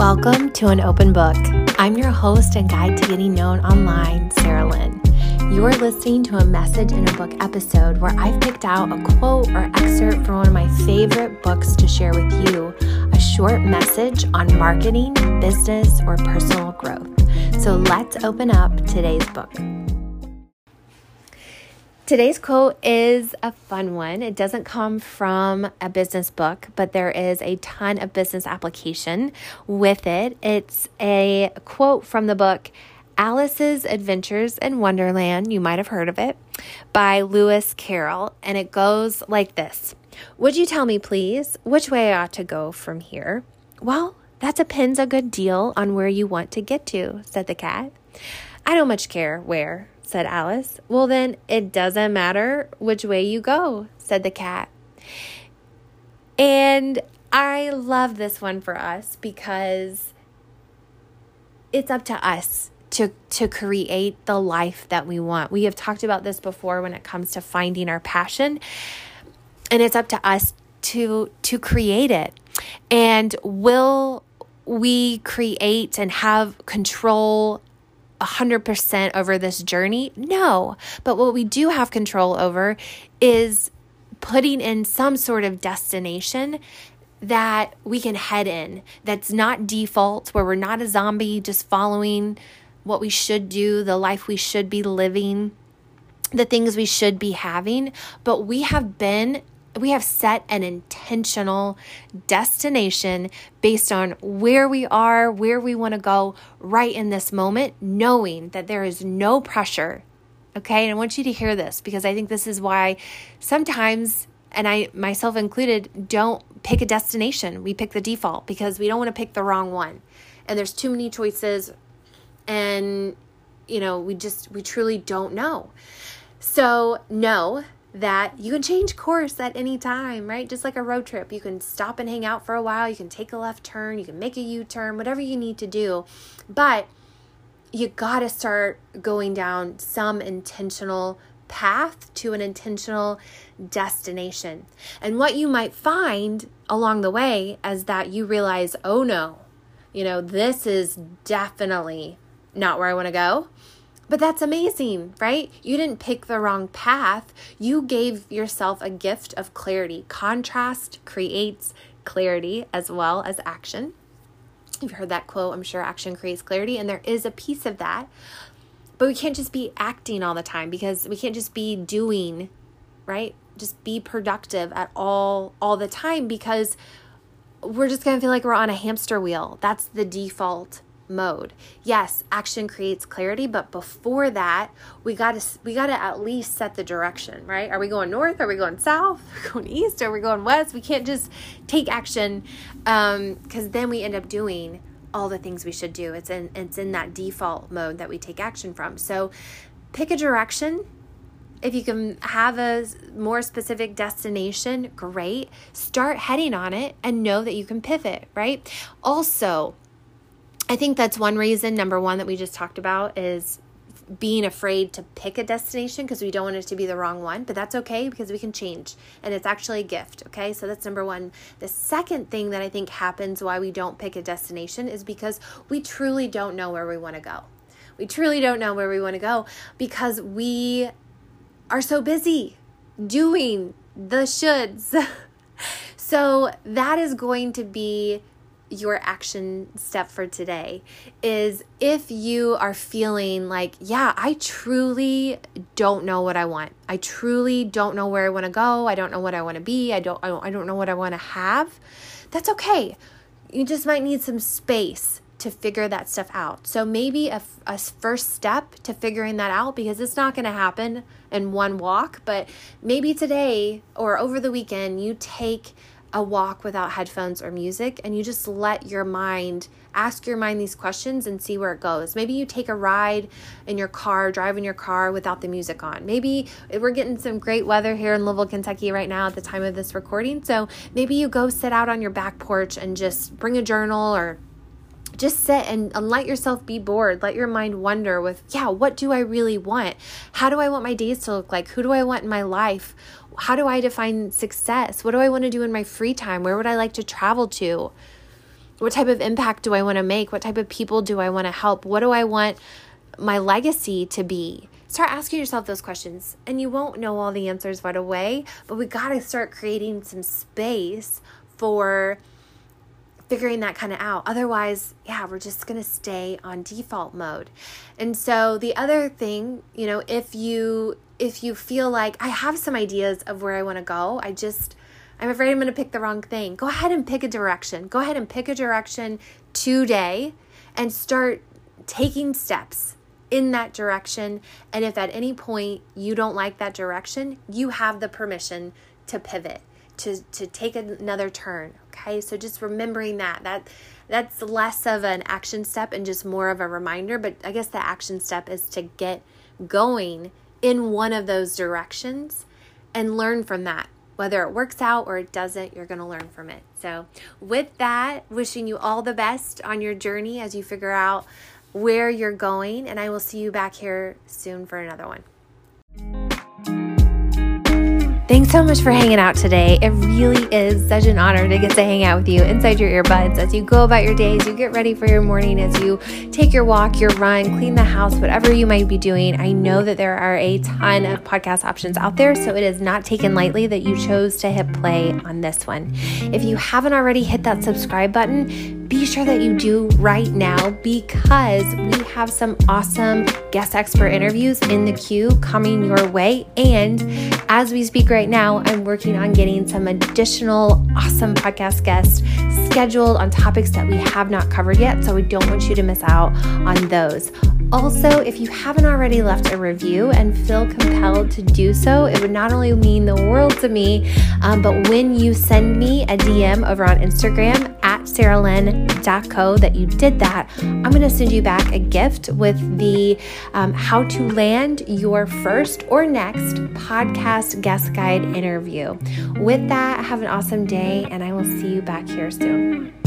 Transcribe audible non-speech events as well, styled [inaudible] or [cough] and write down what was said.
Welcome to An Open Book. I'm your host and guide to getting known online, Sarah Lynn. You're listening to a message in a book episode where I've picked out a quote or excerpt from one of my favorite books to share with you a short message on marketing, business, or personal growth. So let's open up today's book. Today's quote is a fun one. It doesn't come from a business book, but there is a ton of business application with it. It's a quote from the book Alice's Adventures in Wonderland. You might have heard of it by Lewis Carroll, and it goes like this Would you tell me, please, which way I ought to go from here? Well, that depends a good deal on where you want to get to, said the cat. I don't much care where, said Alice. Well, then it doesn't matter which way you go, said the cat. And I love this one for us because it's up to us to to create the life that we want. We have talked about this before when it comes to finding our passion and it's up to us to to create it. And will we create and have control 100% over this journey? No. But what we do have control over is putting in some sort of destination that we can head in that's not default, where we're not a zombie just following what we should do, the life we should be living, the things we should be having, but we have been we have set an intentional destination based on where we are, where we want to go right in this moment, knowing that there is no pressure. Okay. And I want you to hear this because I think this is why sometimes, and I myself included, don't pick a destination. We pick the default because we don't want to pick the wrong one. And there's too many choices. And, you know, we just, we truly don't know. So, know that you can change course at any time, right? Just like a road trip. You can stop and hang out for a while, you can take a left turn, you can make a U turn, whatever you need to do. But you got to start going down some intentional path to an intentional destination. And what you might find along the way is that you realize, oh no, you know, this is definitely not where I want to go. But that's amazing, right? You didn't pick the wrong path. You gave yourself a gift of clarity. Contrast creates clarity as well as action. You've heard that quote, I'm sure action creates clarity, and there is a piece of that. But we can't just be acting all the time because we can't just be doing, right? Just be productive at all all the time because we're just going to feel like we're on a hamster wheel. That's the default mode. Yes, action creates clarity, but before that, we got to we got to at least set the direction, right? Are we going north? Are we going south? [laughs] Are we going east? Are we going west? We can't just take action um cuz then we end up doing all the things we should do. It's in it's in that default mode that we take action from. So pick a direction. If you can have a more specific destination, great. Start heading on it and know that you can pivot, right? Also, I think that's one reason, number one, that we just talked about is being afraid to pick a destination because we don't want it to be the wrong one, but that's okay because we can change and it's actually a gift. Okay, so that's number one. The second thing that I think happens why we don't pick a destination is because we truly don't know where we want to go. We truly don't know where we want to go because we are so busy doing the shoulds. [laughs] so that is going to be your action step for today is if you are feeling like, yeah, I truly don't know what I want. I truly don't know where I want to go. I don't know what I want to be. I don't I don't, I don't know what I want to have. That's okay. You just might need some space to figure that stuff out. So maybe a, a first step to figuring that out because it's not going to happen in one walk, but maybe today or over the weekend you take a walk without headphones or music and you just let your mind ask your mind these questions and see where it goes. Maybe you take a ride in your car, drive in your car without the music on. Maybe we're getting some great weather here in Louisville, Kentucky right now at the time of this recording. So maybe you go sit out on your back porch and just bring a journal or just sit and, and let yourself be bored. Let your mind wonder with, yeah, what do I really want? How do I want my days to look like? Who do I want in my life? How do I define success? What do I want to do in my free time? Where would I like to travel to? what type of impact do I want to make? What type of people do I want to help? What do I want my legacy to be? Start asking yourself those questions, and you won't know all the answers right away, but we got to start creating some space for figuring that kind of out. Otherwise, yeah, we're just going to stay on default mode. And so the other thing, you know, if you if you feel like I have some ideas of where I want to go, I just I'm afraid I'm going to pick the wrong thing. Go ahead and pick a direction. Go ahead and pick a direction today and start taking steps in that direction. And if at any point you don't like that direction, you have the permission to pivot to to take another turn okay? So just remembering that that that's less of an action step and just more of a reminder but i guess the action step is to get going in one of those directions and learn from that. Whether it works out or it doesn't you're going to learn from it. So with that wishing you all the best on your journey as you figure out where you're going and i will see you back here soon for another one Thanks so much for hanging out today. It really is such an honor to get to hang out with you inside your earbuds as you go about your days, you get ready for your morning, as you take your walk, your run, clean the house, whatever you might be doing. I know that there are a ton of podcast options out there, so it is not taken lightly that you chose to hit play on this one. If you haven't already hit that subscribe button, be sure that you do right now because we have some awesome guest expert interviews in the queue coming your way. And as we speak right now, I'm working on getting some additional awesome podcast guests scheduled on topics that we have not covered yet. So we don't want you to miss out on those. Also, if you haven't already left a review and feel compelled to do so, it would not only mean the world to me, um, but when you send me a DM over on Instagram at saralyn.co that you did that, I'm going to send you back a gift with the um, how to land your first or next podcast guest guide interview. With that, have an awesome day, and I will see you back here soon. Thank you.